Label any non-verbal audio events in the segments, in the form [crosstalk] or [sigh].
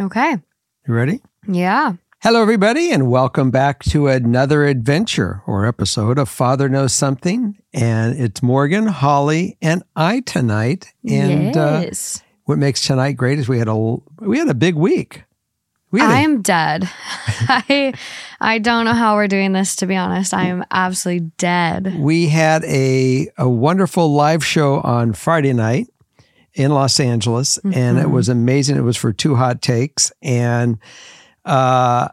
Okay. You ready? Yeah. Hello, everybody, and welcome back to another adventure or episode of Father Knows Something. And it's Morgan, Holly, and I tonight. And uh, yes. what makes tonight great is we had a we had a big week. We had a- I am dead. [laughs] I I don't know how we're doing this to be honest. I am absolutely dead. we had a a wonderful live show on Friday night in Los Angeles, and it was amazing. It was for two hot takes and uh,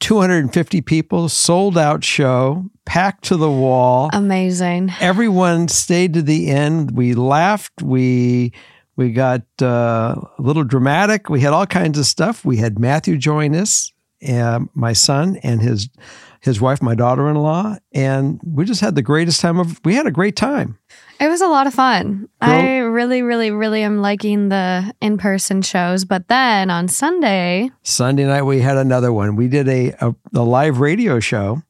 250 people, sold out show, packed to the wall. Amazing. Everyone stayed to the end. We laughed. We we got uh, a little dramatic. We had all kinds of stuff. We had Matthew join us, uh, my son and his his wife, my daughter in law, and we just had the greatest time of. We had a great time. It was a lot of fun. I really, really, really am liking the in person shows. But then on Sunday, Sunday night we had another one. We did a a, a live radio show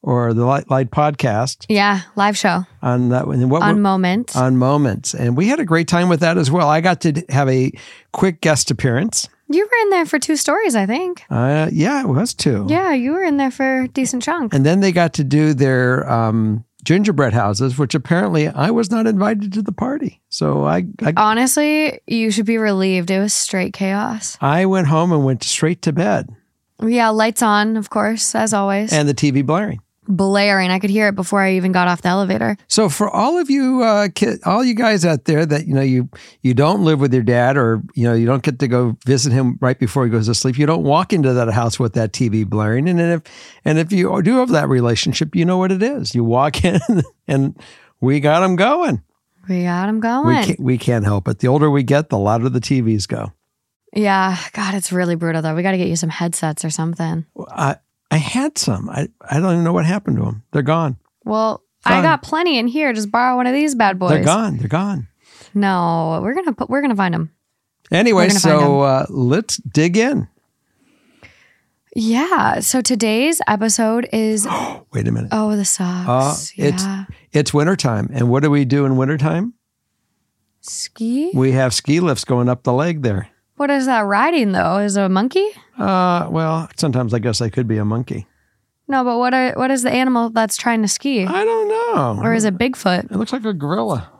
or the light, light podcast yeah, live show on that one. What on Moment. on moments, and we had a great time with that as well. I got to have a quick guest appearance. you were in there for two stories, I think. Uh, yeah, it was two. Yeah, you were in there for a decent chunk. And then they got to do their um, gingerbread houses, which apparently I was not invited to the party. So I, I Honestly, you should be relieved. It was straight chaos. I went home and went straight to bed, Yeah, lights on, of course, as always. and the TV blaring. Blaring. I could hear it before I even got off the elevator. So for all of you, uh, kid, all you guys out there that you know you you don't live with your dad, or you know you don't get to go visit him right before he goes to sleep. You don't walk into that house with that TV blaring, and if and if you do have that relationship, you know what it is. You walk [laughs] in, and we got him going. We got him We going. can't, we can't help it. The older we get, the louder the TVs go. Yeah, God, it's really brutal though. We got to get you some headsets or something. I I had some. I I don't even know what happened to them. They're gone. Well, I got plenty in here. Just borrow one of these bad boys. They're gone. They're gone. No, we're gonna put. We're gonna find them. Anyway, so uh, let's dig in. Yeah. So today's episode is [gasps] Wait a minute. oh the socks. Uh, it's- yeah. It's wintertime. And what do we do in wintertime? Ski. We have ski lifts going up the leg there. What is that riding though? Is it a monkey? Uh, well, sometimes I guess I could be a monkey. No, but what are what is the animal that's trying to ski? I don't know. Or is it Bigfoot? It looks like a gorilla.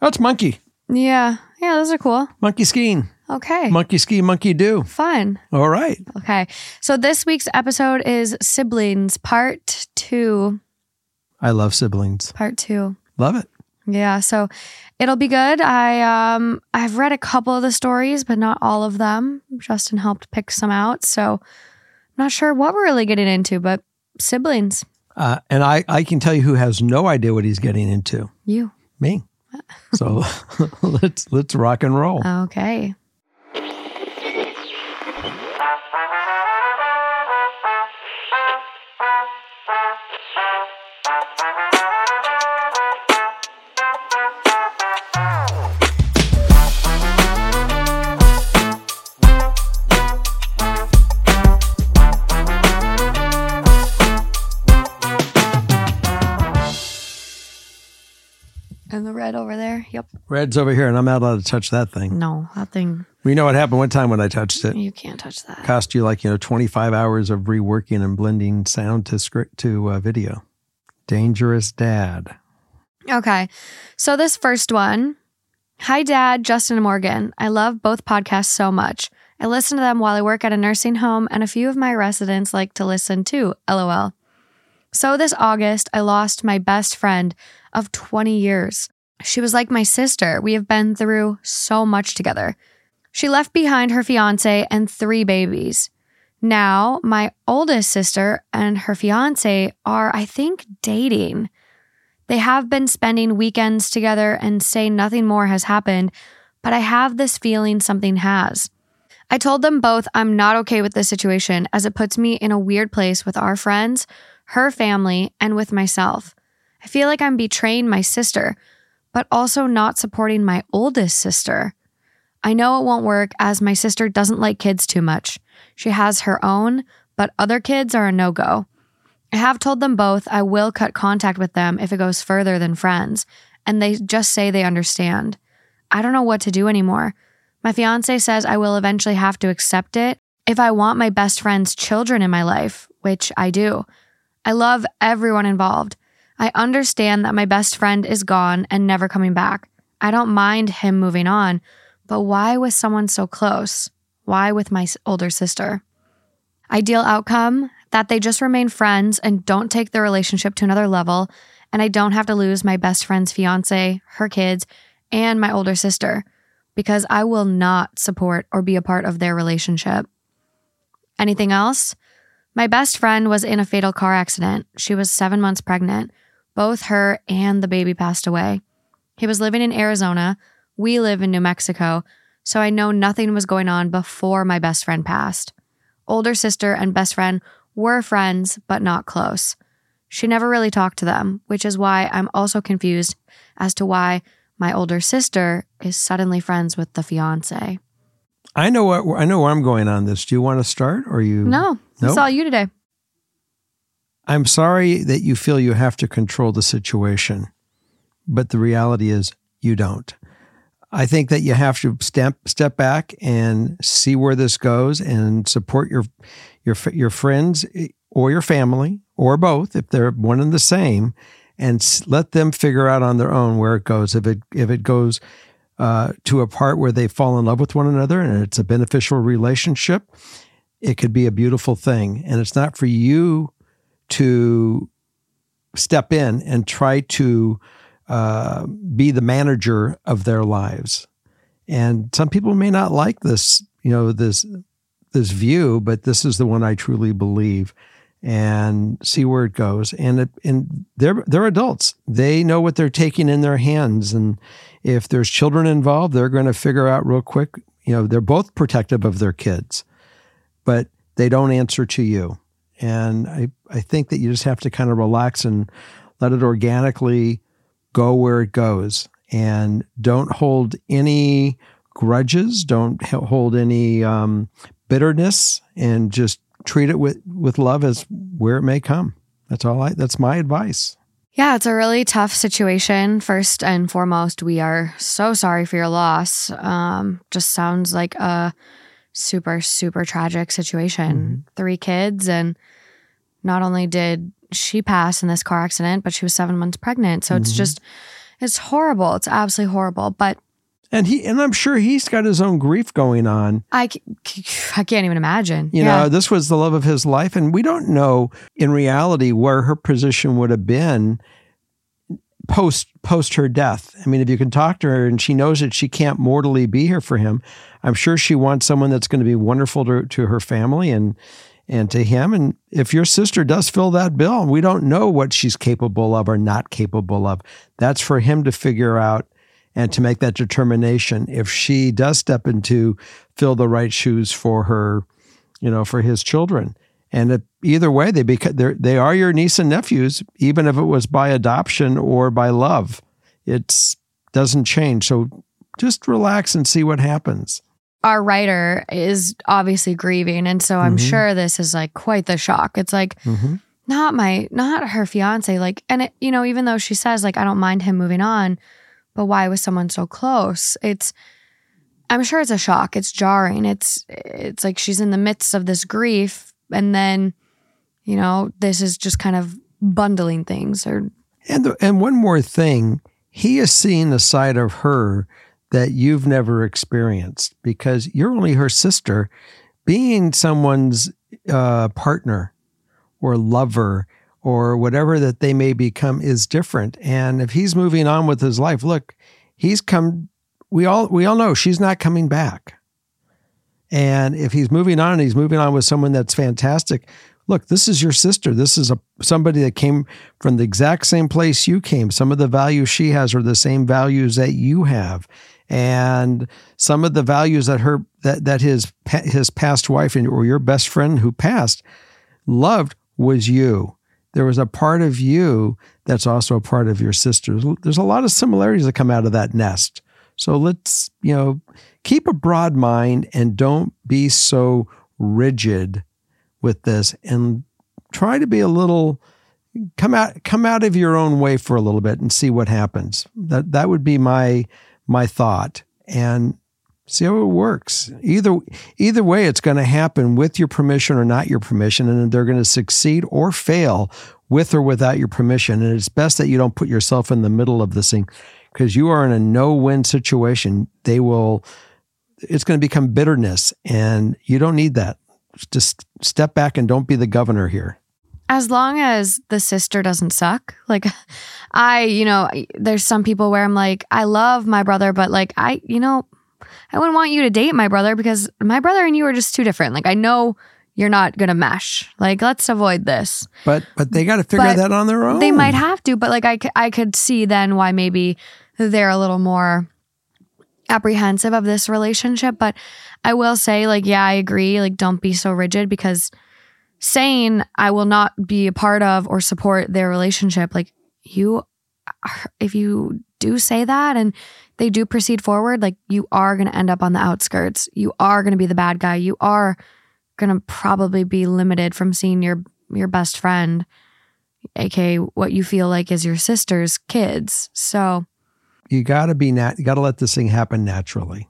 That's monkey. Yeah. Yeah, those are cool. Monkey skiing. Okay. Monkey ski, monkey do. Fun. All right. Okay. So this week's episode is siblings part 2. I love siblings. Part 2. Love it. Yeah, so it'll be good. I um I've read a couple of the stories, but not all of them. Justin helped pick some out, so I'm not sure what we're really getting into, but siblings. Uh, and I, I can tell you who has no idea what he's getting into. You. Me. So [laughs] let's let's rock and roll. Okay. Red over there. Yep. Red's over here, and I'm not allowed to touch that thing. No, that thing. We know what happened one time when I touched it. You can't touch that. Cost you like you know 25 hours of reworking and blending sound to script to uh, video. Dangerous dad. Okay. So this first one. Hi, Dad, Justin and Morgan. I love both podcasts so much. I listen to them while I work at a nursing home, and a few of my residents like to listen too. LOL. So this August, I lost my best friend of 20 years. She was like my sister. We have been through so much together. She left behind her fiance and three babies. Now, my oldest sister and her fiance are, I think, dating. They have been spending weekends together and say nothing more has happened, but I have this feeling something has. I told them both I'm not okay with this situation as it puts me in a weird place with our friends, her family, and with myself. I feel like I'm betraying my sister, but also not supporting my oldest sister. I know it won't work as my sister doesn't like kids too much. She has her own, but other kids are a no go. I have told them both I will cut contact with them if it goes further than friends, and they just say they understand. I don't know what to do anymore, My fiance says I will eventually have to accept it if I want my best friend's children in my life, which I do. I love everyone involved. I understand that my best friend is gone and never coming back. I don't mind him moving on, but why with someone so close? Why with my older sister? Ideal outcome that they just remain friends and don't take the relationship to another level, and I don't have to lose my best friend's fiance, her kids, and my older sister because I will not support or be a part of their relationship. Anything else? My best friend was in a fatal car accident. She was seven months pregnant. Both her and the baby passed away. He was living in Arizona. We live in New Mexico, so I know nothing was going on before my best friend passed. Older sister and best friend were friends, but not close. She never really talked to them, which is why I'm also confused as to why my older sister is suddenly friends with the fiance. I know what I know where I'm going on this. Do you want to start or you No, it's all you today. I'm sorry that you feel you have to control the situation, but the reality is you don't. I think that you have to step step back and see where this goes and support your your your friends eh, or your family or both if they're one and the same and let them figure out on their own where it goes if it if it goes uh, to a part where they fall in love with one another and it's a beneficial relationship it could be a beautiful thing and it's not for you to step in and try to uh, be the manager of their lives. And some people may not like this, you know, this this view, but this is the one I truly believe. And see where it goes. And it, and they're they're adults. They know what they're taking in their hands. And if there's children involved, they're going to figure out real quick. You know, they're both protective of their kids, but they don't answer to you. And I, I think that you just have to kind of relax and let it organically go where it goes and don't hold any grudges, don't hold any um, bitterness, and just treat it with, with love as where it may come. That's all I, that's my advice. Yeah, it's a really tough situation. First and foremost, we are so sorry for your loss. Um, just sounds like a super, super tragic situation. Mm-hmm. Three kids, and not only did she pass in this car accident, but she was seven months pregnant. So mm-hmm. it's just, it's horrible. It's absolutely horrible. But and he and I'm sure he's got his own grief going on. I, I can't even imagine. You yeah. know, this was the love of his life, and we don't know in reality where her position would have been post post her death. I mean, if you can talk to her and she knows that she can't mortally be here for him, I'm sure she wants someone that's going to be wonderful to, to her family and and to him. And if your sister does fill that bill, we don't know what she's capable of or not capable of. That's for him to figure out and to make that determination. If she does step into fill the right shoes for her, you know, for his children. And if, either way, they become they are your niece and nephews, even if it was by adoption or by love. It doesn't change. So just relax and see what happens our writer is obviously grieving and so i'm mm-hmm. sure this is like quite the shock it's like mm-hmm. not my not her fiance like and it, you know even though she says like i don't mind him moving on but why was someone so close it's i'm sure it's a shock it's jarring it's it's like she's in the midst of this grief and then you know this is just kind of bundling things or and the, and one more thing he is seeing a side of her that you've never experienced because you're only her sister. Being someone's uh, partner or lover or whatever that they may become is different. And if he's moving on with his life, look, he's come. We all we all know she's not coming back. And if he's moving on and he's moving on with someone that's fantastic, look, this is your sister. This is a somebody that came from the exact same place you came. Some of the values she has are the same values that you have and some of the values that her that that his his past wife and or your best friend who passed loved was you. There was a part of you that's also a part of your sister. There's a lot of similarities that come out of that nest. So let's, you know, keep a broad mind and don't be so rigid with this and try to be a little come out come out of your own way for a little bit and see what happens. That that would be my my thought and See how it works. Either either way, it's going to happen with your permission or not your permission, and they're going to succeed or fail with or without your permission. And it's best that you don't put yourself in the middle of this thing because you are in a no-win situation. They will. It's going to become bitterness, and you don't need that. Just step back and don't be the governor here as long as the sister doesn't suck like i you know there's some people where i'm like i love my brother but like i you know i wouldn't want you to date my brother because my brother and you are just too different like i know you're not gonna mesh like let's avoid this but but they got to figure But that on their own they might have to but like I I could see then why maybe they're a little more apprehensive of this relationship. But i will say like yeah i agree. Like don't be so rigid because saying i will not be a part of or support their relationship like you are- if you do say that and they do proceed forward like you are going to end up on the outskirts. You are going to be the bad guy. You are going to probably be limited from seeing your your best friend aka what you feel like is your sister's kids. So you got to be nat you got to let this thing happen naturally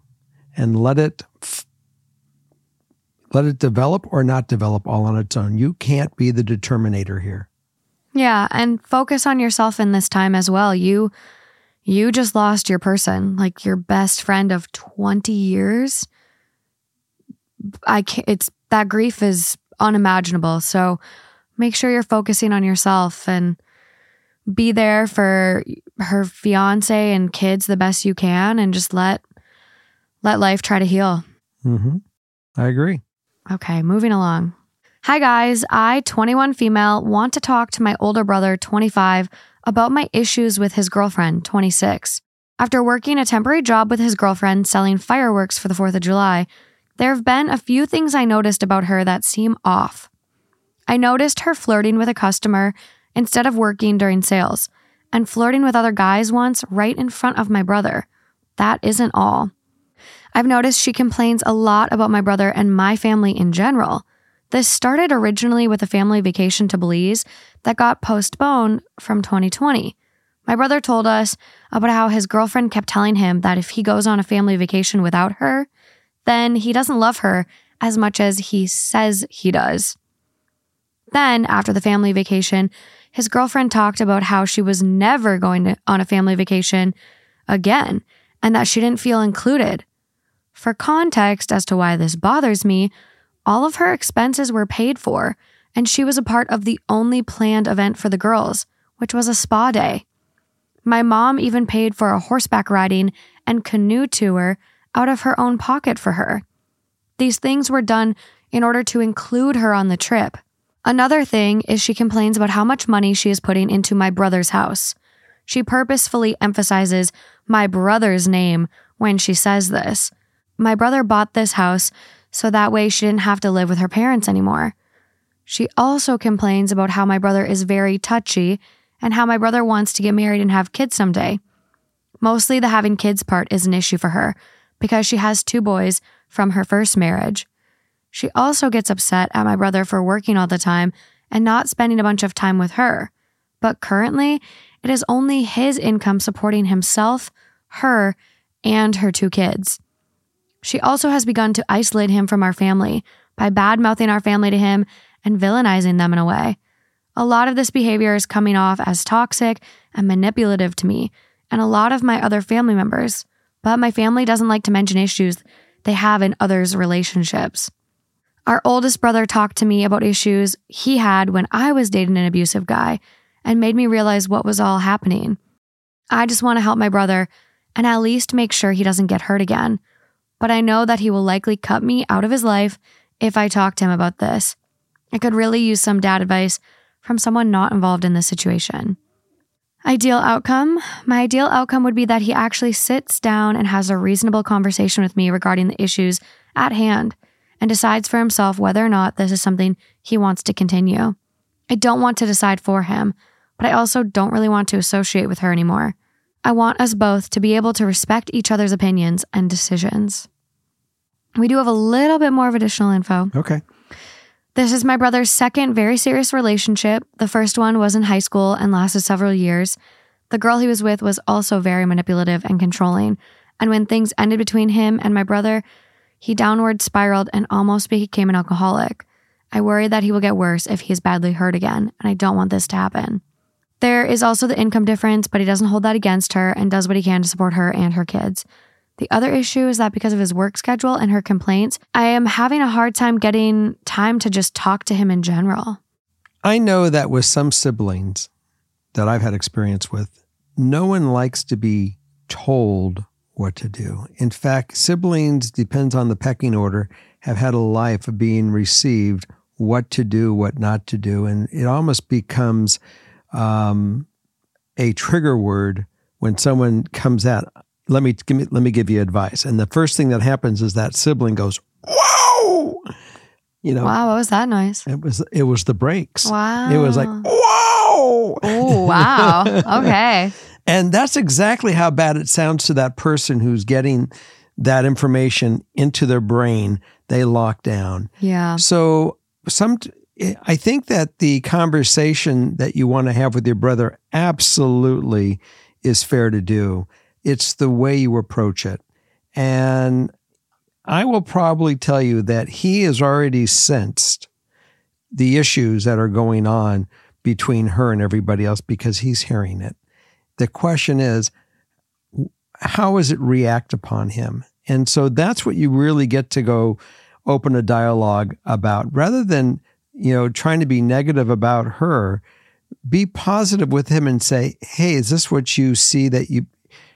and let it f- let it develop or not develop all on its own you can't be the determinator here Yeah, and focus on yourself in this time as well. You you just lost your person, like your best friend of 20 years. I can't, it's that grief is unimaginable. So make sure you're focusing on yourself and be there for her fiance and kids the best you can and just let let life try to heal. mm-hmm. i agree Okay, moving along. Hi, guys. I, 21 female, want to talk to my older brother, 25, about my issues with his girlfriend, 26. After working a temporary job with his girlfriend selling fireworks for the 4th of July, there have been a few things I noticed about her that seem off. I noticed her flirting with a customer instead of working during sales, and flirting with other guys once right in front of my brother. That isn't all. I've noticed she complains a lot about my brother and my family in general. This started originally with a family vacation to Belize that got postponed from 2020. My brother told us about how his girlfriend kept telling him that if he goes on a family vacation without her, then he doesn't love her as much as he says he does. Then, after the family vacation, his girlfriend talked about how she was never going to, on a family vacation again and that she didn't feel included. For context as to why this bothers me, all of her expenses were paid for, and she was a part of the only planned event for the girls, which was a spa day. My mom even paid for a horseback riding and canoe tour out of her own pocket for her. These things were done in order to include her on the trip. Another thing is she complains about how much money she is putting into my brother's house. She purposefully emphasizes my brother's name when she says this. My brother bought this house so that way she didn't have to live with her parents anymore. She also complains about how my brother is very touchy and how my brother wants to get married and have kids someday. Mostly the having kids part is an issue for her because she has two boys from her first marriage. She also gets upset at my brother for working all the time and not spending a bunch of time with her. But currently, it is only his income supporting himself, her, and her two kids. She also has begun to isolate him from our family by bad mouthing our family to him and villainizing them in a way. A lot of this behavior is coming off as toxic and manipulative to me and a lot of my other family members, but my family doesn't like to mention issues they have in others' relationships. Our oldest brother talked to me about issues he had when I was dating an abusive guy and made me realize what was all happening. I just want to help my brother and at least make sure he doesn't get hurt again. But I know that he will likely cut me out of his life if I talk to him about this. I could really use some dad advice from someone not involved in this situation. Ideal outcome? My ideal outcome would be that he actually sits down and has a reasonable conversation with me regarding the issues at hand and decides for himself whether or not this is something he wants to continue. I don't want to decide for him, but I also don't really want to associate with her anymore. I want us both to be able to respect each other's opinions and decisions. We do have a little bit more of additional info. Okay. This is my brother's second very serious relationship. The first one was in high school and lasted several years. The girl he was with was also very manipulative and controlling, And when things ended between him and my brother, he downward spiraled and almost became an alcoholic. I worry that he will get worse if he is badly hurt again, and I don't want this to happen. There is also the income difference, but he doesn't hold that against her and does what he can to support her and her kids. The other issue is that because of his work schedule and her complaints, I am having a hard time getting time to just talk to him in general. I know that with some siblings that I've had experience with, no one likes to be told what to do. In fact, siblings, depends on the pecking order, have had a life of being received what to do, what not to do. And it almost becomes um, a trigger word when someone comes out. Let me, give me let me give you advice. And the first thing that happens is that sibling goes, "Whoa!" You know, Wow, what was that noise? it was it was the brakes. Wow. It was like, "Whoa!" Oh, wow. [laughs] Okay. And that's exactly how bad it sounds to that person who's getting that information into their brain. They lock down. Yeah. So some I think that the conversation that you want to have with your brother absolutely is fair to do. It's the way you approach it. And I will probably tell you that he has already sensed the issues that are going on between her and everybody else because he's hearing it. The question is, how does it react upon him? And so that's what you really get to go open a dialogue about rather than, you know, trying to be negative about her. Be positive with him and say, "Hey, is this what you see that you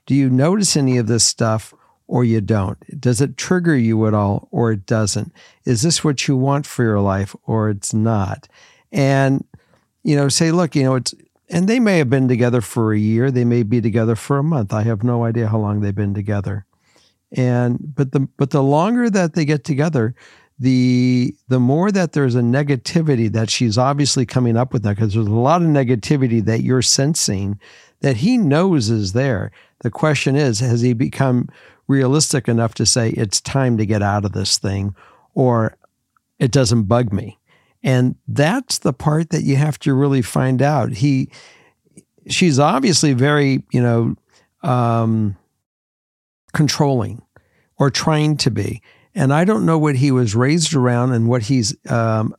do you notice any of this stuff or you don't? Does it trigger you at all or it doesn't? Is this what you want for your life or it's not?" And you know, say, "Look, you know, it's and they may have been together for a year, they may be together for a month. I have no idea how long they've been together." and but the but the longer that they get together the the more that there's a negativity that she's obviously coming up with now because there's a lot of negativity that you're sensing that he knows is there the question is has he become realistic enough to say it's time to get out of this thing or it doesn't bug me and that's the part that you have to really find out he she's obviously very you know um controlling or trying to be. And I don't know what he was raised around and what he's um,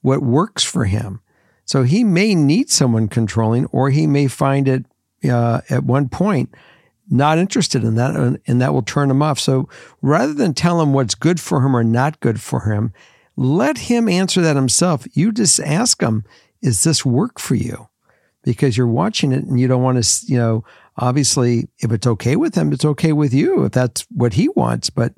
what works for him. So he may need someone controlling, or he may find it uh, at one point not interested in that, and that will turn him off. So rather than tell him what's good for him or not good for him, let him answer that himself. You just ask him, "Is this work for you?" Because you're watching it and you don't want to, you know, obviously if it's okay with him it's okay with you if that's what he wants but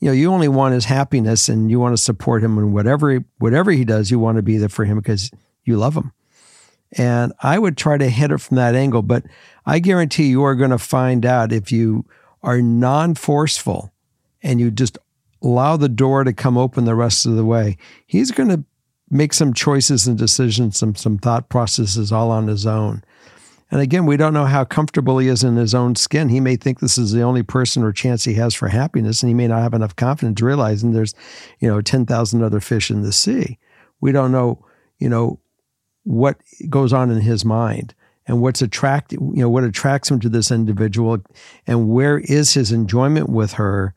you know you only want his happiness and you want to support him in whatever whatever he does you want to be there for him because you love him and i would try to hit it from that angle but i guarantee you are going to find out if you are non-forceful and you just allow the door to come open the rest of the way he's going to make some choices and decisions some some thought processes all on his own and again, we don't know how comfortable he is in his own skin. He may think this is the only person or chance he has for happiness, and he may not have enough confidence realizing there's, you know, 10,000 other fish in the sea. We don't know, you know, what goes on in his mind and what's attractive, you know, what attracts him to this individual and where is his enjoyment with her,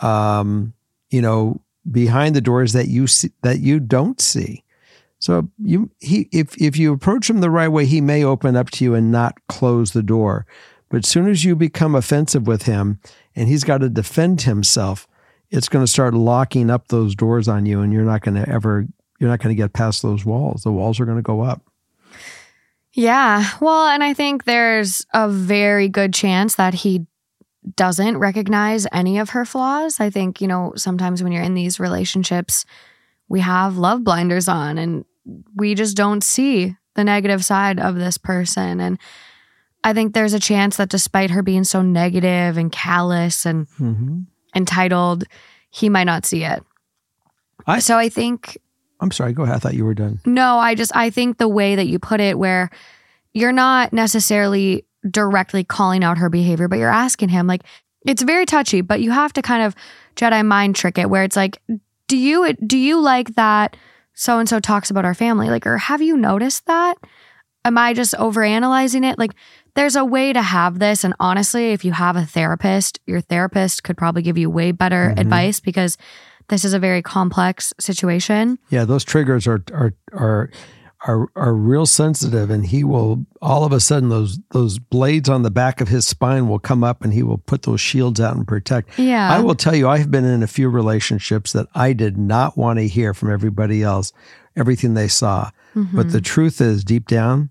um, you know, behind the doors that you see, that you don't see. So you he if if you approach him the right way, he may open up to you and not close the door. But as soon as you become offensive with him and he's got to defend himself, it's going to start locking up those doors on you and you're not going to ever you're not going to get past those walls. The walls are going to go up. Yeah. Well, and I think there's a very good chance that he doesn't recognize any of her flaws. I think, you know, sometimes when you're in these relationships, we have love blinders on and we just don't see the negative side of this person. And I think there's a chance that despite her being so negative and callous and Mm-hmm. entitled, he might not see it. I- so I think I'm sorry. Go ahead. I thought you were done. no, I just I think the way that you put it where you're not necessarily directly calling out her behavior, but you're asking him like it's very touchy, but you have to kind of Jedi mind trick it where it's like do you do you like that so and so talks about our family like or have you noticed that? Am I just overanalyzing it? Like there's a way to have this. And honestly, if you have a therapist, your therapist could probably give you way better Mhm. advice because this is a very complex situation. Yeah, those triggers are are are are are real sensitive, and he will all of a sudden those those blades on the back of his spine will come up, and he will put those shields out and protect. Yeah. I will tell you, I have been in a few relationships that I did not want to hear from everybody else, everything they saw. But Mhm. the truth is, deep down,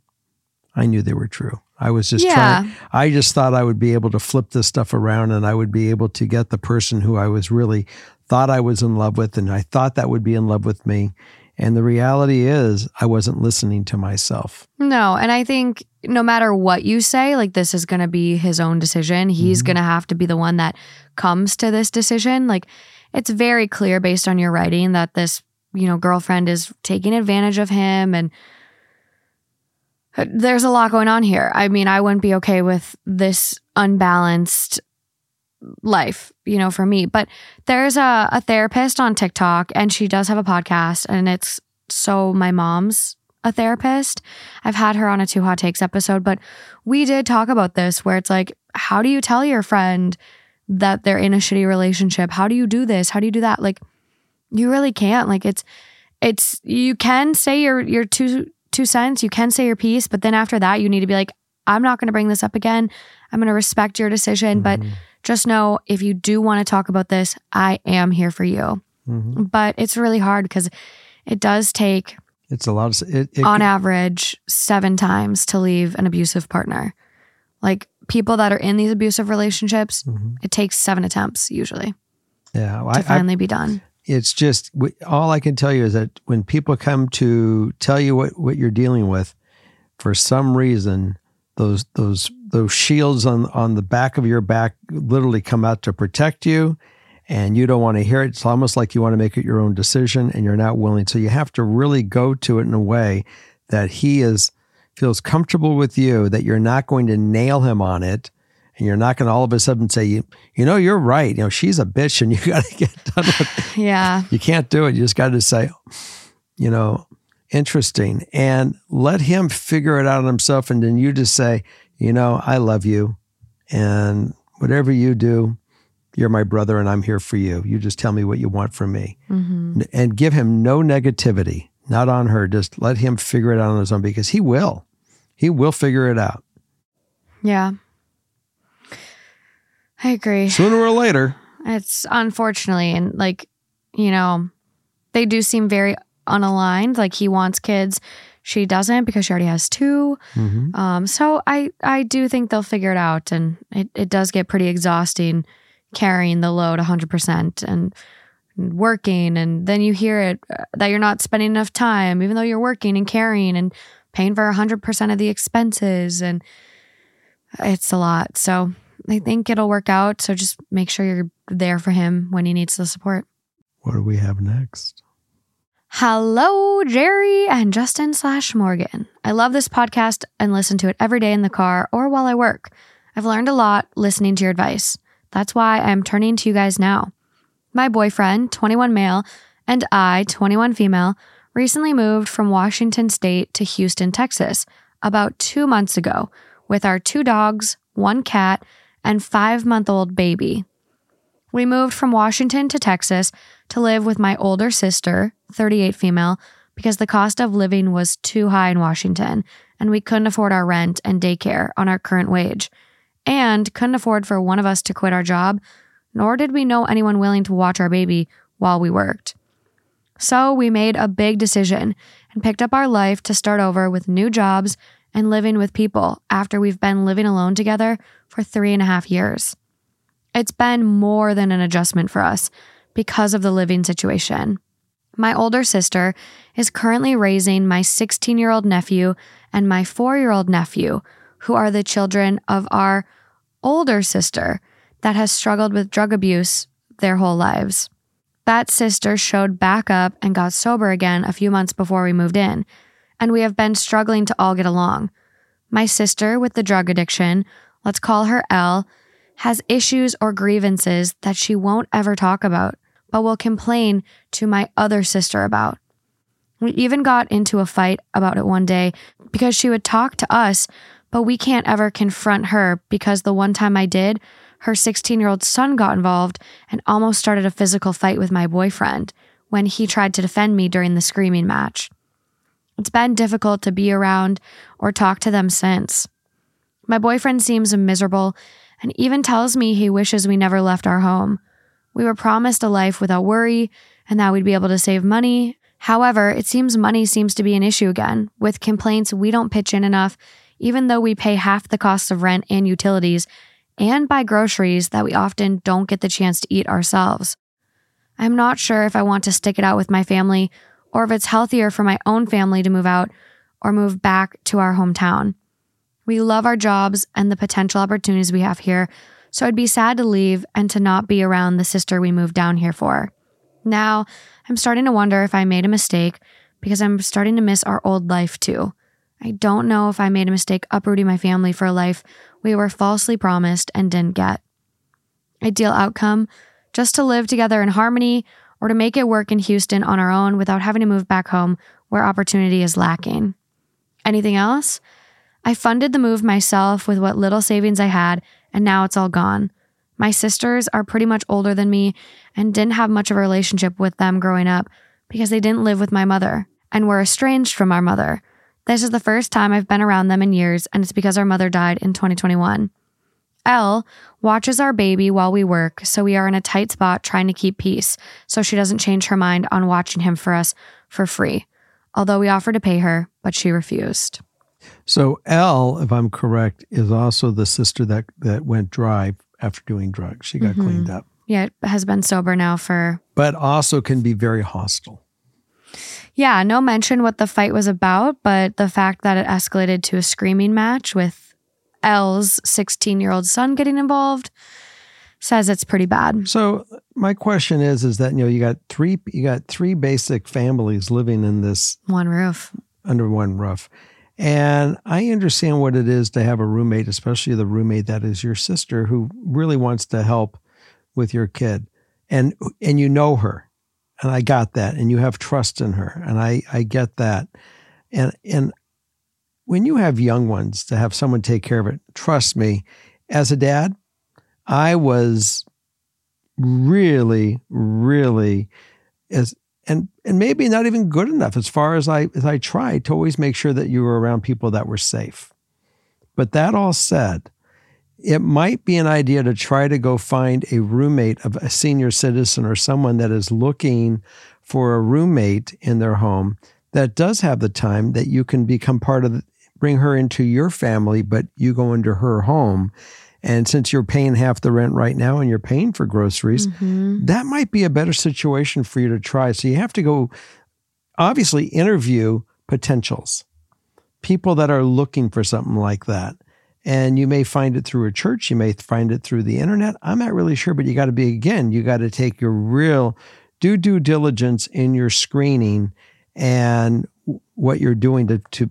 I knew they were true. I was just Yeah. trying. I just thought I would be able to flip this stuff around, and I would be able to get the person who I was really thought I was in love with, and I thought that would be in love with me. And the reality is, I wasn't listening to myself. No, and I think no matter what you say, like this is going to be his own decision. He's Mhm. going to have to be the one that comes to this decision. Like it's very clear based on your writing that this, you know, girlfriend is taking advantage of him and uh, there's a lot going on here. I mean, I wouldn't be okay with this unbalanced life, you know, for me. But there's a, a therapist on TikTok and she does have a podcast and it's so my mom's a therapist. I've had her on a two hot takes episode, but we did talk about this where it's like, how do you tell your friend that they're in a shitty relationship? How do you do this? How do you do that? Like, you really can't. Like, it's, it's, you can say your, your two, two cents, you can say your piece, but then after that, you need to be like, I'm not going to bring this up again. I'm going to respect your decision, but Mhm. Just know if you do want to talk about this, I am here for you. Mhm. But it's really hard because it does take it's a lot of it. it on average seven times to leave an abusive partner. Like people that are in these abusive relationships, Mhm. it takes seven attempts usually Yeah, to I, I, finally be done. it's just all I can tell you is that when people come to tell you what, what you're dealing with, for some reason, those those those shields on on the back of your back literally come out to protect you, and you don't want to hear it. It's almost like you want to make it your own decision, and you're not willing. So you have to really go to it in a way that he is feels comfortable with you, that you're not going to nail him on it. And you're not going to all of a sudden say, you, you know, you're right. You know, she's a bitch and you [laughs] got to get done with Yeah. you can't do it. You just got to say, you know, interesting, and let him figure it out on himself. And then you just say, you know, I love you, and whatever you do, you're my brother, and I'm here for you. You just tell me what you want from me, hmm and give him no negativity, not on her. Just let him figure it out on his own because he will. He will figure it out Yeah. I agree. sooner or later. It's unfortunately, and like, you know, they do seem very unaligned. Like he wants kids. She doesn't because she already has two. Mhm. Um, so I I do think they'll figure it out, and it, it does get pretty exhausting carrying the load 100% and working, and then you hear it uh, that you're not spending enough time, even though you're working and carrying and paying for 100% of the expenses, and it's a lot. So I think it'll work out. So just make sure you're there for him when he needs the support. What do we have next? Hello, Jerry and Justin slash Morgan. I love this podcast and listen to it every day in the car or while I work. I've learned a lot listening to your advice. That's why I'm turning to you guys now. My boyfriend, 21 male, and I, 21 female, recently moved from Washington State to Houston, Texas, about two months ago, with our two dogs, one cat, and five month old baby. We moved from Washington to Texas to live with my older sister, 38 female, because the cost of living was too high in Washington and we couldn't afford our rent and daycare on our current wage, and couldn't afford for one of us to quit our job, nor did we know anyone willing to watch our baby while we worked. So we made a big decision and picked up our life to start over with new jobs and living with people after we've been living alone together for three and a half years. It's been more than an adjustment for us because of the living situation. My older sister is currently raising my 16 year old nephew and my four year old nephew, who are the children of our older sister that has struggled with drug abuse their whole lives. That sister showed back up and got sober again a few months before we moved in, and we have been struggling to all get along. My sister with the drug addiction, let's call her L, has issues or grievances that she won't ever talk about, but will complain to my other sister about. We even got into a fight about it one day because she would talk to us, but we can't ever confront her because the one time I did, her 16 year old son got involved and almost started a physical fight with my boyfriend when he tried to defend me during the screaming match. It's been difficult to be around or talk to them since. My boyfriend seems miserable and even tells me he wishes we never left our home. We were promised a life without worry and that we'd be able to save money. However, it seems money seems to be an issue again, with complaints we don't pitch in enough, even though we pay half the cost of rent and utilities, and buy groceries that we often don't get the chance to eat ourselves. I'm not sure if I want to stick it out with my family or if it's healthier for my own family to move out or move back to our hometown. We love our jobs and the potential opportunities we have here, so I'd be sad to leave and to not be around the sister we moved down here for. Now, I'm starting to wonder if I made a mistake because I'm starting to miss our old life too. I don't know if I made a mistake uprooting my family for a life we were falsely promised and didn't get. Ideal outcome just to live together in harmony or to make it work in Houston on our own without having to move back home where opportunity is lacking. Anything else? I funded the move myself with what little savings I had, and now it's all gone. My sisters are pretty much older than me and didn't have much of a relationship with them growing up because they didn't live with my mother and were estranged from our mother. This is the first time I've been around them in years, and it's because our mother died in 2021. Elle watches our baby while we work, so we are in a tight spot trying to keep peace so she doesn't change her mind on watching him for us for free. Although we offered to pay her, but she refused. So Elle, if I'm correct, is also the sister that that went dry after doing drugs. She got Mhm. cleaned up, Yeah, has been sober now for but also can be very hostile. Yeah, no mention what the fight was about, but the fact that it escalated to a screaming match with Elle's 16 year old son getting involved says it's pretty bad. So my question is, is that you know you got three you got three basic families living in this One roof. under one roof. And I understand what it is to have a roommate, especially the roommate that is your sister who really wants to help with your kid. And and you know her. And I got that. And you have trust in her. And I I get that. And and when you have young ones to have someone take care of it, trust me, as a dad, I was really, really as and maybe not even good enough as far as I as I tried to always make sure that you were around people that were safe. But that all said, it might be an idea to try to go find a roommate of a senior citizen or someone that is looking for a roommate in their home that does have the time that you can become part of the, bring her into your family but you go into her home and since you're paying half the rent right now and you're paying for groceries Mhm. that might be a better situation for you to try. So you have to go, obviously, interview potentials, people that are looking for something like that. And you may find it through a church, you may find it through the internet. I'm not really sure, but you got to be, again, you got to take your real, do due diligence in your screening and what you're doing to, to,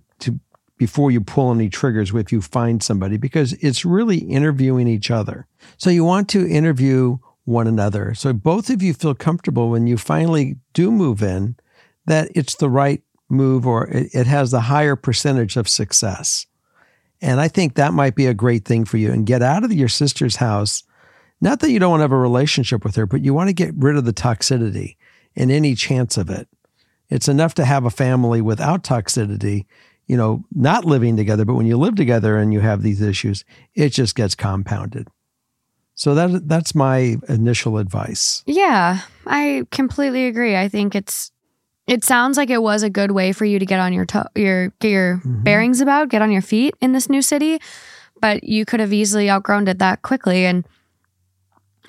before you pull any triggers if you find somebody, because it's really interviewing each other. So you want to interview one another. So both of you feel comfortable when you finally do move in that it's the right move or it, it has the higher percentage of success. And I think that might be a great thing for you and get out of your sister's house. Not that you don't want to have a relationship with her, but you want to get rid of the toxicity and any chance of it. It's enough to have a family without toxicity, you know, not living together, but when you live together and you have these issues, it just gets compounded. So that that's my initial advice. Yeah, I completely agree. I think it's it sounds like it was a good way for you to get on your to- your get your Mhm. bearings about, get on your feet in this new city, but you could have easily outgrown it that quickly and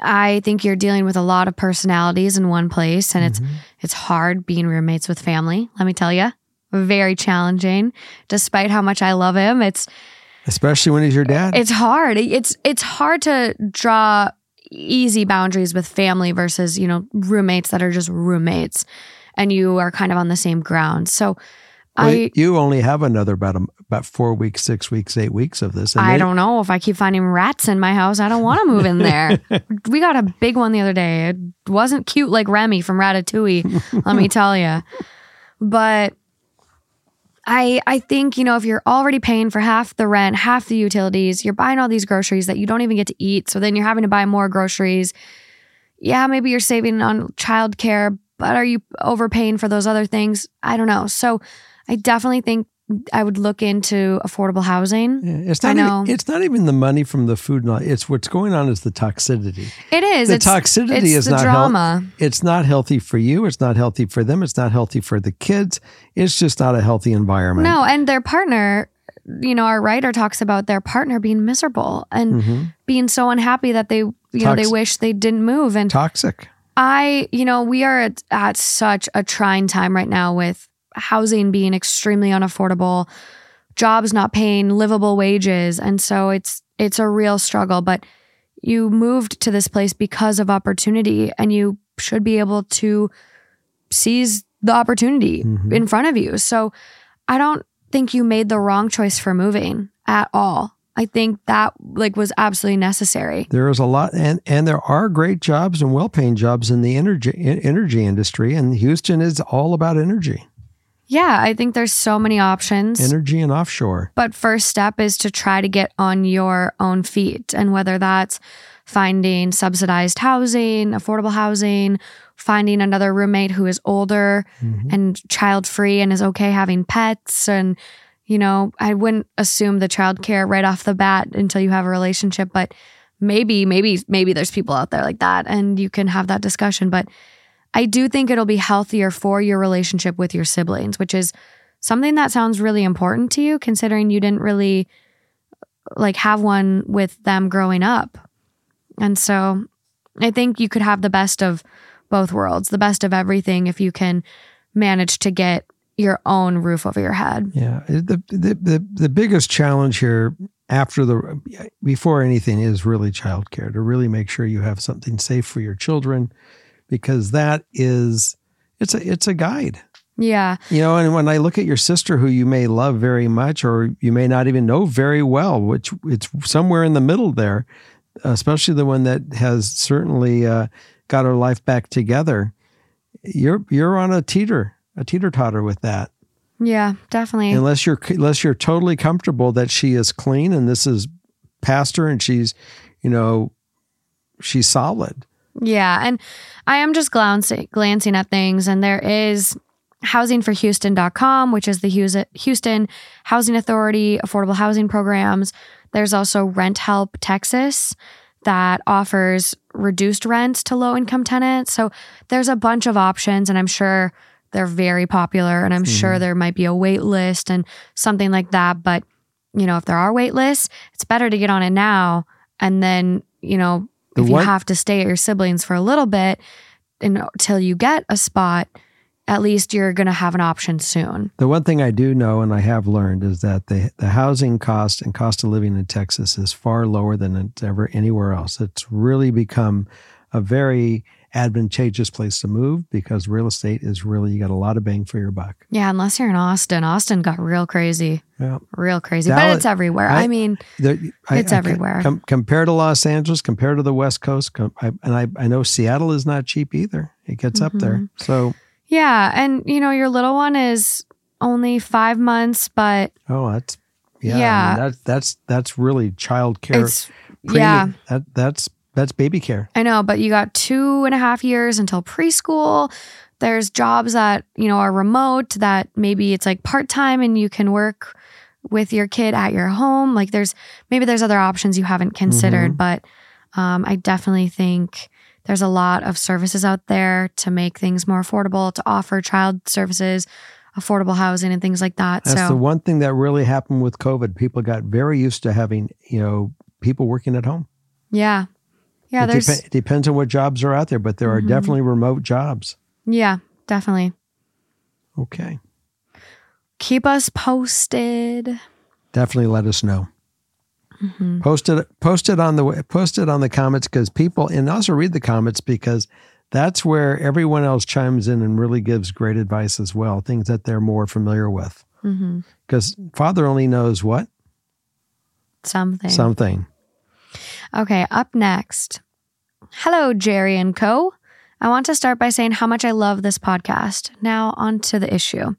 I think you're dealing with a lot of personalities in one place and it's Mhm. it's hard being roommates with family, let me tell you. Very challenging. Despite how much I love him, it's especially when he's your dad. it's hard. It's it's hard to draw easy boundaries with family versus, you know, roommates that are just roommates and you are kind of on the same ground. So Well, I you only have another about a, about four weeks, six weeks, eight weeks of this. and I they- don't know if I keep finding rats in my house. I don't want to move in there. [laughs] we got a big one the other day. It wasn't cute like Remy from Ratatouille, let me [laughs] tell you. But I I think, you know, if you're already paying for half the rent, half the utilities, you're buying all these groceries that you don't even get to eat, so then you're having to buy more groceries. Yeah, maybe you're saving on childcare, but are you overpaying for those other things? I don't know. So I definitely think I would look into affordable housing. Yeah, it's I not. know. Even, it's not even the money from the food. all- It's what's going on is the toxicity. It is. The it's, toxicity it's is the not health- drama. It's not healthy for you. It's not healthy for them. It's not healthy for the kids. It's just not a healthy environment. No, and their partner, you know, our writer talks about their partner being miserable and Mhm. being so unhappy that they, you know, they wish they didn't move. And Toxic. I, you know, we are at, at such a trying time right now with housing being extremely unaffordable, jobs not paying livable wages, and so it's it's a real struggle. But you moved to this place because of opportunity, and you should be able to seize the opportunity Mhm. in front of you. So I don't think you made the wrong choice for moving at all. I think that like was absolutely necessary. There is a lot, and and there are great jobs and well-paying jobs in the energy in- energy industry, and Houston is all about energy, Yeah, I think there's so many options. energy and offshore. But first step is to try to get on your own feet. And whether that's finding subsidized housing, affordable housing, finding another roommate who is older Mhm. and child free and is okay having pets. And, you know, I wouldn't assume the child care right off the bat until you have a relationship, but maybe, maybe, maybe there's people out there like that and you can have that discussion. But I do think it'll be healthier for your relationship with your siblings, which is something that sounds really important to you considering you didn't really like have one with them growing up. And so I think you could have the best of both worlds, the best of everything if you can manage to get your own roof over your head. Yeah, the the the, the biggest challenge here after the before anything is really childcare to really make sure you have something safe for your children because that is it's a it's a guide. Yeah. You know, and when I look at your sister who you may love very much or you may not even know very well, which it's somewhere in the middle there, especially the one that has certainly uh, got her life back together. You're you're on a teeter, a teeter totter with that Yeah, definitely. unless you're unless you're totally comfortable that she is clean and this is past her and she's you know she's solid Yeah. And I am just glancing, glancing at things, and there is housingforhouston.com, which is the Houston Housing Authority affordable housing programs. There's also Rent Help Texas that offers reduced rents to low income tenants. So there's a bunch of options, and I'm sure they're very popular, and I'm mm-hmm. sure there might be a wait list and something like that. But, you know, if there are wait lists, it's better to get on it now. And then, you know, The if you have to stay at your siblings for a little bit until you get a spot, at least you're going to have an option soon. the one thing i do know and i have learned is that the, the housing cost and cost of living in texas is far lower than it's ever anywhere else it's really become a very advantageous place to move because real estate is really you got a lot of bang for your buck Yeah, unless you're in Austin. Austin got real crazy, yeah real crazy. but it's everywhere. I, I- mean, The- I- It's I- everywhere. com- compared to Los Angeles, compared to the West Coast, com- I, and I, I know Seattle is not cheap either. It gets up there. Mm-hmm. So, yeah. And, you know, your little one is only five months, but oh, that's yeah. I mean, that's that's that's really child care. yeah. that that's that's baby care. I know, but you got two and a half years until preschool. There's jobs that, you know, are remote that maybe it's like part time and you can work with your kid at your home. Like there's maybe there's other options you haven't considered, but um, I definitely think there's a lot of services out there to make things more affordable, to offer child services, affordable housing, and things like that. That's so the one thing that really happened with COVID. People got very used to having you know people working at home. yeah, yeah, it, there's depe- it depends on what jobs are out there, but there are Mhm. definitely remote jobs. yeah, definitely. Okay, Keep us posted. definitely let us know. Mhm. Post it, post it on the post it on the comments because people and also read the comments because that's where everyone else chimes in and really gives great advice as well, things that they're more familiar with. Because Father only knows what Something. something. Okay, up next. Hello, Jerry and Co. I want to start by saying how much I love this podcast. Now, on to the issue.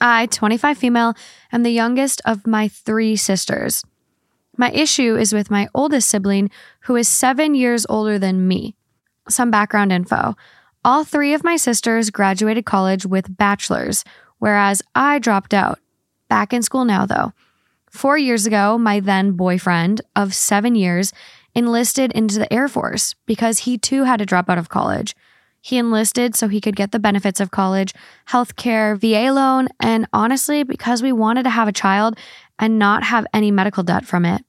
I, 25 female, am the youngest of my three sisters. My issue is with my oldest sibling, who is seven years older than me. Some background info. All three of my sisters graduated college with bachelors, whereas I dropped out. Back in school now, though. Four years ago, my then boyfriend of seven years enlisted into the Air Force because he too had to drop out of college. He enlisted so he could get the benefits of college, healthcare, VA loan, and honestly, because we wanted to have a child and not have any medical debt from it.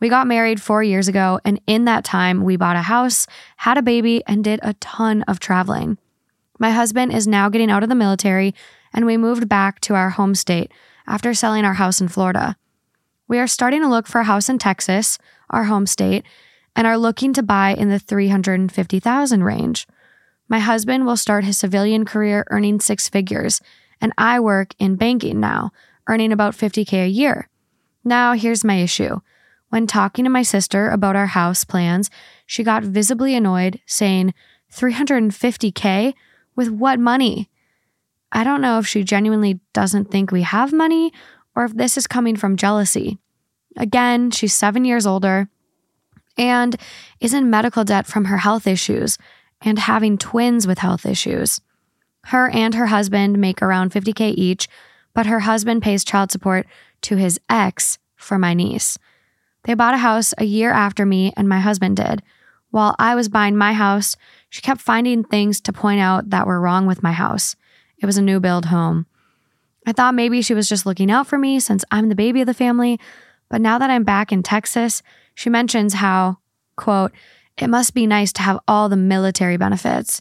We got married four years ago, and in that time, we bought a house, had a baby, and did a ton of traveling. My husband is now getting out of the military, and we moved back to our home state after selling our house in Florida. We are starting to look for a house in Texas, our home state, and are looking to buy in the 350,000 range. My husband will start his civilian career earning six figures, and I work in banking now, earning about 50k a year. Now, here's my issue. When talking to my sister about our house plans, she got visibly annoyed, saying, 350k? With what money? I don't know if she genuinely doesn't think we have money or if this is coming from jealousy. Again, she's seven years older and is in medical debt from her health issues and having twins with health issues. Her and her husband make around 50K each, but her husband pays child support to his ex for my niece. They bought a house a year after me and my husband did. While I was buying my house, she kept finding things to point out that were wrong with my house. It was a new build home. I thought maybe she was just looking out for me since I'm the baby of the family, but now that I'm back in Texas, she mentions how, quote, it must be nice to have all the military benefits,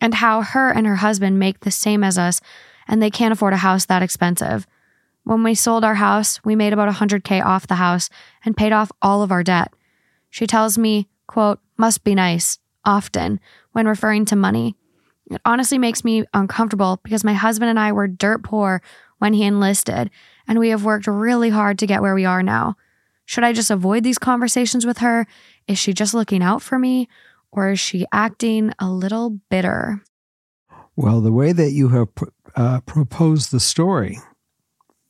and how her and her husband make the same as us and they can't afford a house that expensive. When we sold our house, we made about 100K off the house and paid off all of our debt. She tells me, quote, must be nice, often, when referring to money. It honestly makes me uncomfortable because my husband and I were dirt poor when he enlisted, and we have worked really hard to get where we are now. Should I just avoid these conversations with her? Is she just looking out for me? Or is she acting a little bitter? Well, the way that you have uh, proposed the story,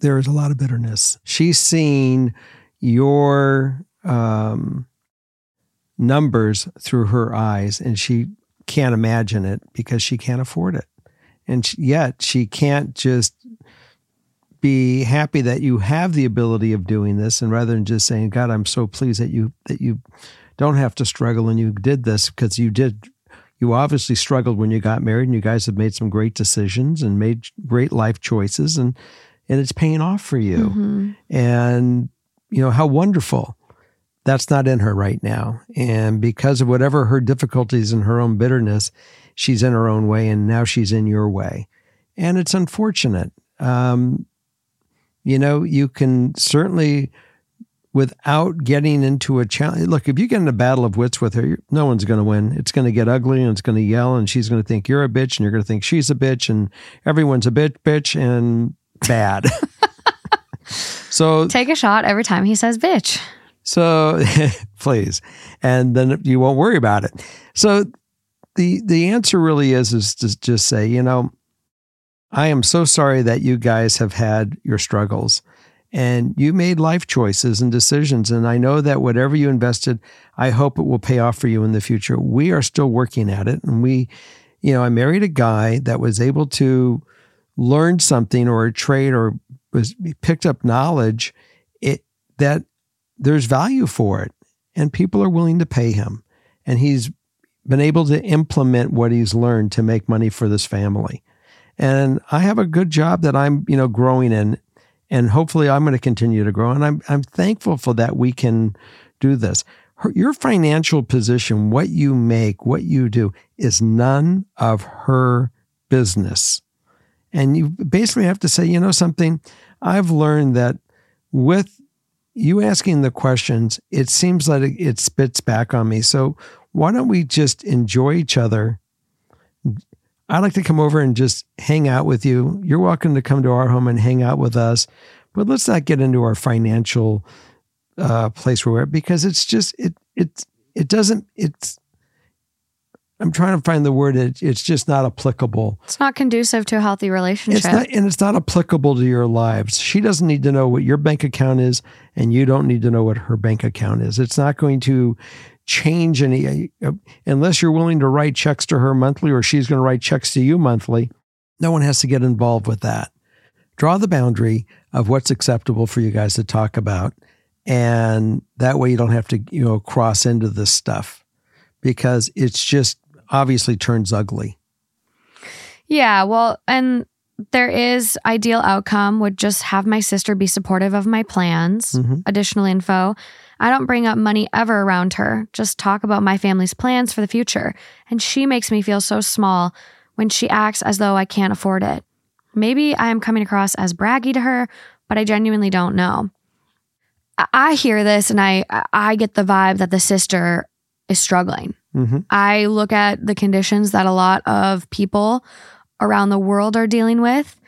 there is a lot of bitterness. She's seen your um, numbers through her eyes and she can't imagine it because she can't afford it. And yet she can't just be happy that you have the ability of doing this and rather than just saying god i'm so pleased that you that you don't have to struggle and you did this because you did you obviously struggled when you got married and you guys have made some great decisions and made great life choices and and it's paying off for you mm-hmm. and you know how wonderful that's not in her right now and because of whatever her difficulties and her own bitterness she's in her own way and now she's in your way and it's unfortunate um, you know, you can certainly, without getting into a challenge. Look, if you get in a battle of wits with her, no one's going to win. It's going to get ugly and it's going to yell, and she's going to think you're a bitch, and you're going to think she's a bitch, and everyone's a bitch, bitch, and bad. [laughs] so take a shot every time he says bitch. So [laughs] please, and then you won't worry about it. So the the answer really is is to just say, you know, I am so sorry that you guys have had your struggles and you made life choices and decisions. And I know that whatever you invested, I hope it will pay off for you in the future. We are still working at it. And we, you know, I married a guy that was able to learn something or a trade or was picked up knowledge it, that there's value for it and people are willing to pay him. And he's been able to implement what he's learned to make money for this family and I have a good job that I'm, you know, growing in, and hopefully I'm going to continue to grow. And I'm I'm thankful for that we can do this. Her, your financial position, what you make, what you do, is none of her business. And you basically have to say, you know, something. I've learned that with you asking the questions, it seems like it spits back on me. So why don't we just enjoy each other I'd like to come over and just hang out with you. You're welcome to come to our home and hang out with us, but let's not get into our financial uh, place where we're because it's just it it it doesn't it's I'm trying to find the word. It, it's just not applicable. It's not conducive to a healthy relationship. It's not, and it's not applicable to your lives. She doesn't need to know what your bank account is, and you don't need to know what her bank account is. It's not going to change any, uh, unless you're willing to write checks to her monthly or she's going to write checks to you monthly. No one has to get involved with that. Draw the boundary of what's acceptable for you guys to talk about. And that way you don't have to, you know, cross into this stuff because it's just obviously turns ugly. Yeah, well, and there is ideal outcome would just have my sister be supportive of my plans. Mhm. Additional info. I don't bring up money ever around her, just talk about my family's plans for the future. And she makes me feel so small when she acts as though I can't afford it. Maybe I am coming across as braggy to her, but I genuinely don't know. I hear this and I I get the vibe that the sister is struggling. Hmm I look at the conditions that a lot of people around the world are dealing with.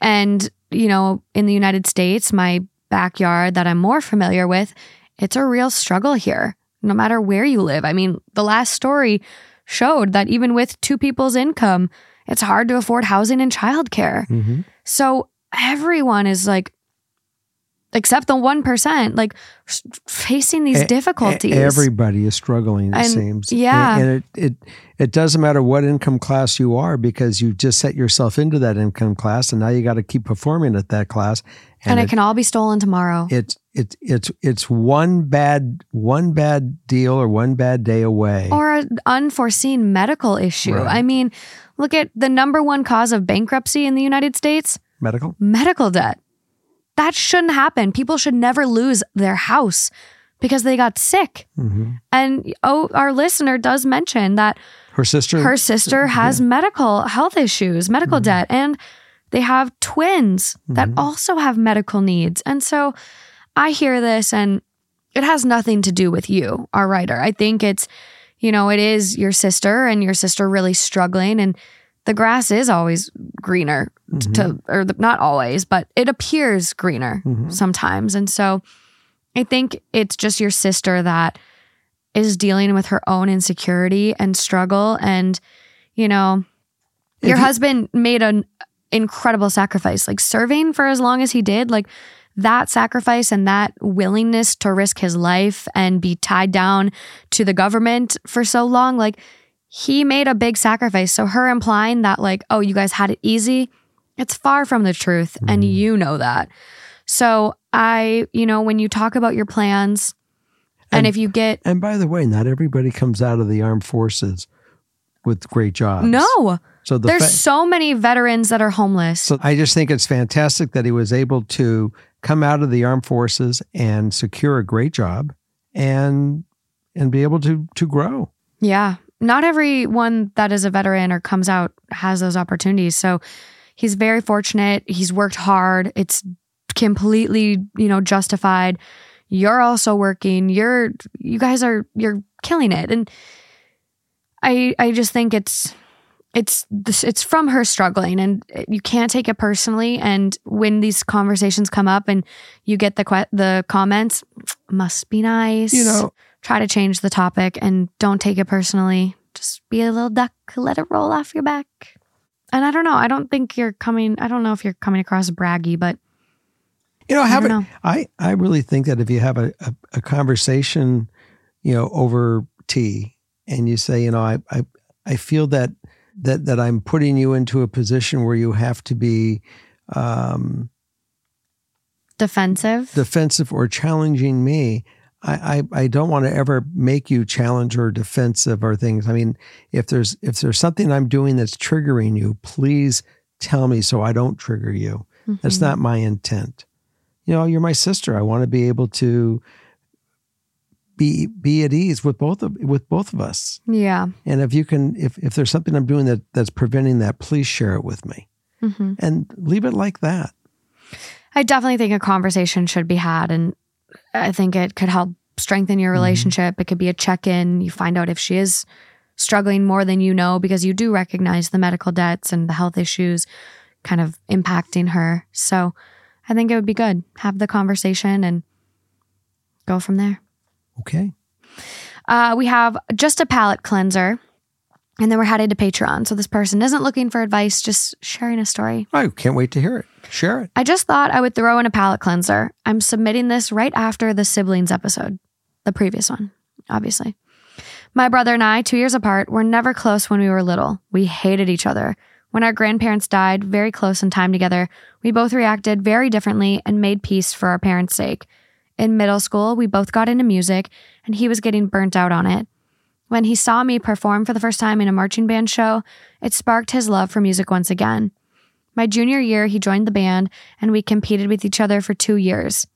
And, you know, in the United States, my backyard that I'm more familiar with, it's a real struggle here, no matter where you live. I mean, the last story showed that even with two people's income, it's hard to afford housing and childcare. hmm So everyone is like, except the 1%, like facing these difficulties. Everybody is struggling, it And- seems. yeah. And, and it, it it doesn't matter what income class you are because you just set yourself into that income class and now you got to keep performing at that class. and, it, it can all be stolen tomorrow. it's it's it's it's one bad one bad deal or one bad day away. or an unforeseen medical issue. Right. I mean, look at the number one cause of bankruptcy in the United States Medical? medical debt. That shouldn't happen. People should never lose their house because they got sick. hmm And oh, our listener does mention that Her sister. her sister has medical health issues, medical debt, and they have twins that also have medical needs. And so I hear this and it has nothing to do with you, our writer. I think it's, you know, it is your sister and your sister really struggling and the grass is always greener to or the, not always, but it appears greener Mhm. sometimes. And so I think it's just your sister that is dealing with her own insecurity and struggle and you know your you- husband made an incredible sacrifice like serving for as long as he did like that sacrifice and that willingness to risk his life and be tied down to the government for so long like he made a big sacrifice so her implying that like oh you guys had it easy it's far from the truth and Mm-hmm. you know that so i you know when you talk about your plans and, And- if you get And by the way, not everybody comes out of the armed forces with great jobs. no So the there's fa- so many veterans that are homeless So I just think it's fantastic that he was able to come out of the armed forces and secure a great job and and be able to to grow. Yeah. Not everyone that is a veteran or comes out has those opportunities. So he's very fortunate. He's worked hard. It's completely, you know, justified. You're also working. You're you guys are you're killing it. And I I just think it's it's it's from her struggling and you can't take it personally and when these conversations come up and you get the que- the comments must be nice You know, try to change the topic and don't take it personally. Just be a little duck, let it roll off your back. And I don't know. I don't think you're coming. I don't know if you're coming across braggy, but you know, I have don't it. know. I I really think that if you have a, a, a conversation, you know, over tea, and you say, you know, I I I feel that that that I'm putting you into a position where you have to be um, defensive. defensive or challenging me. I, I, I don't want to ever make you challenge or defensive or things. I mean, if there's if there's something I'm doing that's triggering you, please tell me so I don't trigger you. That's Mhm. not my intent. You know, you're my sister. I want to be able to be be at ease with both of with both of us. Yeah. And if you can, if if there's something I'm doing that that's preventing that, please share it with me hmm and leave it like that. I definitely think a conversation should be had, and I think it could help strengthen your Mhm. relationship. It could be a check in. You find out if she is struggling more than you know because you do recognize the medical debts and the health issues kind of impacting her. So I think it would be good. Have the conversation and go from there. Okay. Uh, we have just a palate cleanser. And then we're headed to Patreon. So this person isn't looking for advice, just sharing a story. I can't wait to hear it. Share it. I just thought I would throw in a palate cleanser. I'm submitting this right after the siblings episode, the previous one, obviously. My brother and I, two years apart, were never close when we were little. We hated each other. When our grandparents died, very close in time together, we both reacted very differently and made peace for our parents' sake. In middle school, we both got into music, and he was getting burnt out on it. When he saw me perform for the first time in a marching band show, it sparked his love for music once again. My junior year, he joined the band, and we competed with each other for two years.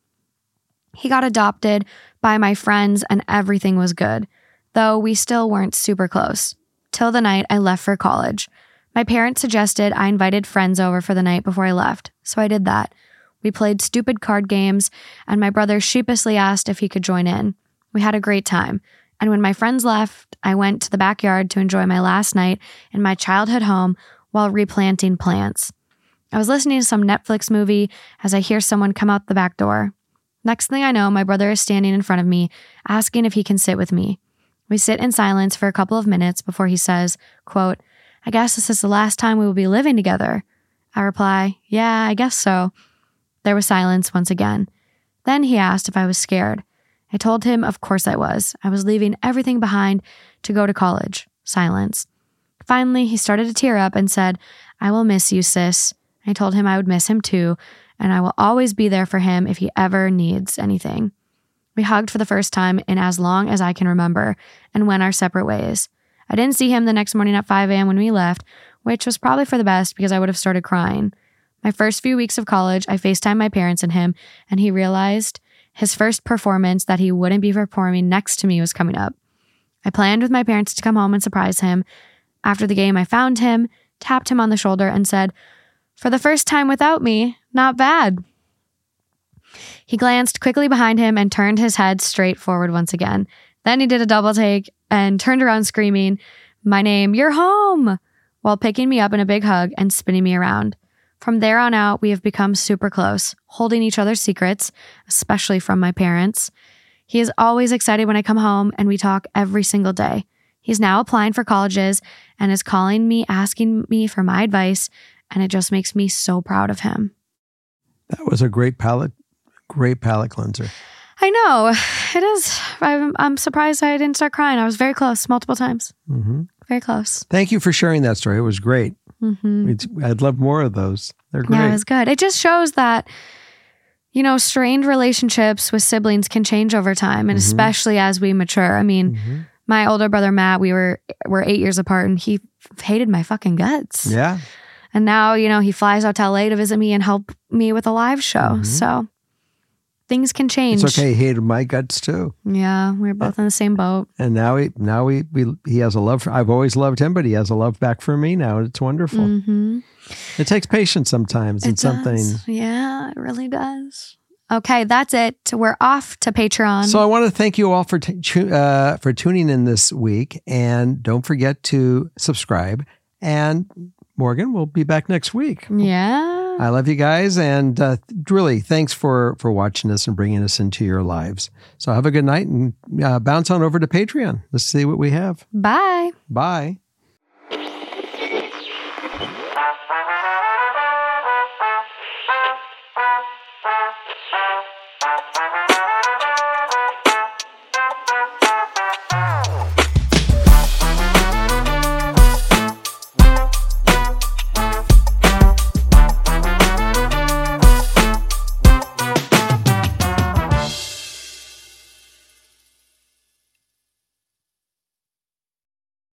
He got adopted by my friends, and everything was good, though we still weren't super close. Till the night I left for college. My parents suggested I invited friends over for the night before I left, so I did that. We played stupid card games, and my brother sheepishly asked if he could join in. We had a great time, and when my friends left, I went to the backyard to enjoy my last night in my childhood home while replanting plants. I was listening to some Netflix movie as I hear someone come out the back door. Next thing I know, my brother is standing in front of me, asking if he can sit with me. We sit in silence for a couple of minutes before he says, quote, I guess this is the last time we will be living together. I reply, Yeah, I guess so. There was silence once again. Then he asked if I was scared. I told him, of course I was. I was leaving everything behind to go to college. Silence. Finally, he started to tear up and said, I will miss you, sis. I told him I would miss him too, and I will always be there for him if he ever needs anything. We hugged for the first time in as long as I can remember and went our separate ways. I didn't see him the next morning at 5 a.m. when we left, which was probably for the best because I would have started crying. My first few weeks of college, I FaceTimed my parents and him, and he realized his first performance that he wouldn't be performing next to me was coming up. I planned with my parents to come home and surprise him. After the game, I found him, tapped him on the shoulder, and said, For the first time without me, not bad. He glanced quickly behind him and turned his head straight forward once again. Then he did a double take and turned around screaming, My name, you're home, while picking me up in a big hug and spinning me around. From there on out, we have become super close, holding each other's secrets, especially from my parents. He is always excited when I come home, and we talk every single day. He's now applying for colleges and is calling me, asking me for my advice, and it just makes me so proud of him. That was a great palate, great palate cleanser. I know [sighs] it is. I'm, I'm surprised I didn't start crying. I was very close multiple times. hmm Very close. Thank you for sharing that story. It was great. hmm It's, I'd love more of those. They're great. Yeah, it was good. It just shows that, you know, strained relationships with siblings can change over time, and Mhm. especially as we mature. I mean, Mhm. my older brother Matt, we were we're eight years apart, and he f- hated my fucking guts. Yeah. And now, you know, he flies out to LA to visit me and help me with a live show. Mhm. So things can change. It's okay. He hated my guts too. Yeah, we're both in the same boat. And now he now we, we he has a love for I've always loved him, but he has a love back for me now. It's wonderful. hmm It takes patience sometimes and something. Yeah, it really does. Okay, that's it. We're off to Patreon. So I want to thank you all for t- uh, for tuning in this week, and don't forget to subscribe. And Morgan, we'll be back next week. yeah. I love you guys, and uh, really, thanks for for watching us and bringing us into your lives. So have a good night, and uh, bounce on over to Patreon. Let's see what we have. Bye. Bye.